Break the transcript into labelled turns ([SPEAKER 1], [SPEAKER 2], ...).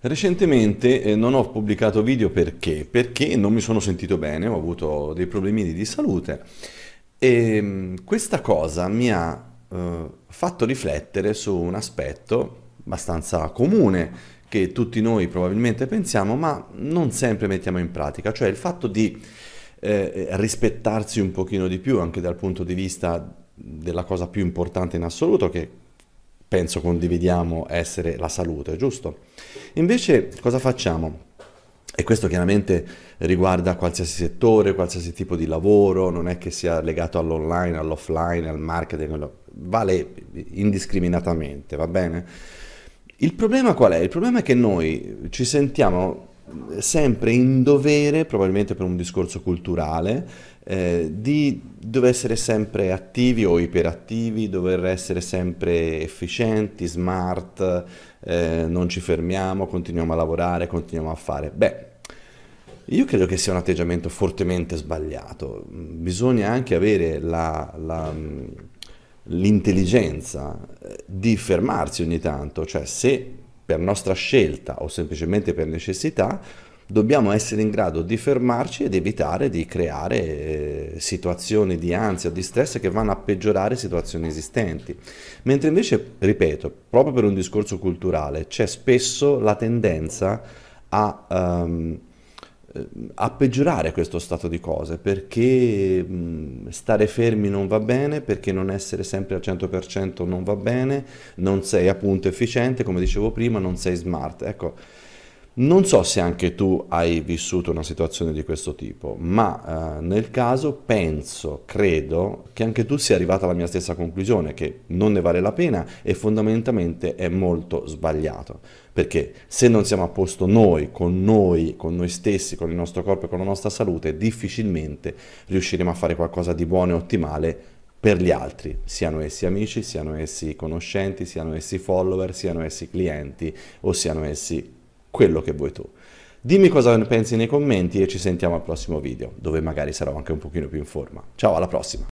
[SPEAKER 1] Recentemente eh, non ho pubblicato video perché? Perché non mi sono sentito bene, ho avuto dei problemini di salute e mh, questa cosa mi ha eh, fatto riflettere su un aspetto abbastanza comune che tutti noi probabilmente pensiamo, ma non sempre mettiamo in pratica, cioè il fatto di eh, rispettarsi un pochino di più anche dal punto di vista della cosa più importante in assoluto che penso condividiamo essere la salute, giusto? Invece cosa facciamo? E questo chiaramente riguarda qualsiasi settore, qualsiasi tipo di lavoro, non è che sia legato all'online, all'offline, al marketing, vale indiscriminatamente, va bene? Il problema qual è? Il problema è che noi ci sentiamo sempre in dovere, probabilmente per un discorso culturale, eh, di dover essere sempre attivi o iperattivi, dover essere sempre efficienti, smart, eh, non ci fermiamo, continuiamo a lavorare, continuiamo a fare. Beh, io credo che sia un atteggiamento fortemente sbagliato. Bisogna anche avere la, la, l'intelligenza eh, di fermarsi ogni tanto, cioè se per nostra scelta o semplicemente per necessità, dobbiamo essere in grado di fermarci ed evitare di creare eh, situazioni di ansia o di stress che vanno a peggiorare situazioni esistenti. Mentre invece, ripeto, proprio per un discorso culturale, c'è spesso la tendenza a... Um, a peggiorare questo stato di cose perché stare fermi non va bene, perché non essere sempre al 100% non va bene, non sei appunto efficiente, come dicevo prima, non sei smart. Ecco, non so se anche tu hai vissuto una situazione di questo tipo, ma eh, nel caso penso, credo che anche tu sia arrivata alla mia stessa conclusione, che non ne vale la pena e fondamentalmente è molto sbagliato. Perché se non siamo a posto noi, con noi, con noi stessi, con il nostro corpo e con la nostra salute, difficilmente riusciremo a fare qualcosa di buono e ottimale per gli altri, siano essi amici, siano essi conoscenti, siano essi follower, siano essi clienti o siano essi quello che vuoi tu. Dimmi cosa ne pensi nei commenti e ci sentiamo al prossimo video, dove magari sarò anche un pochino più in forma. Ciao, alla prossima!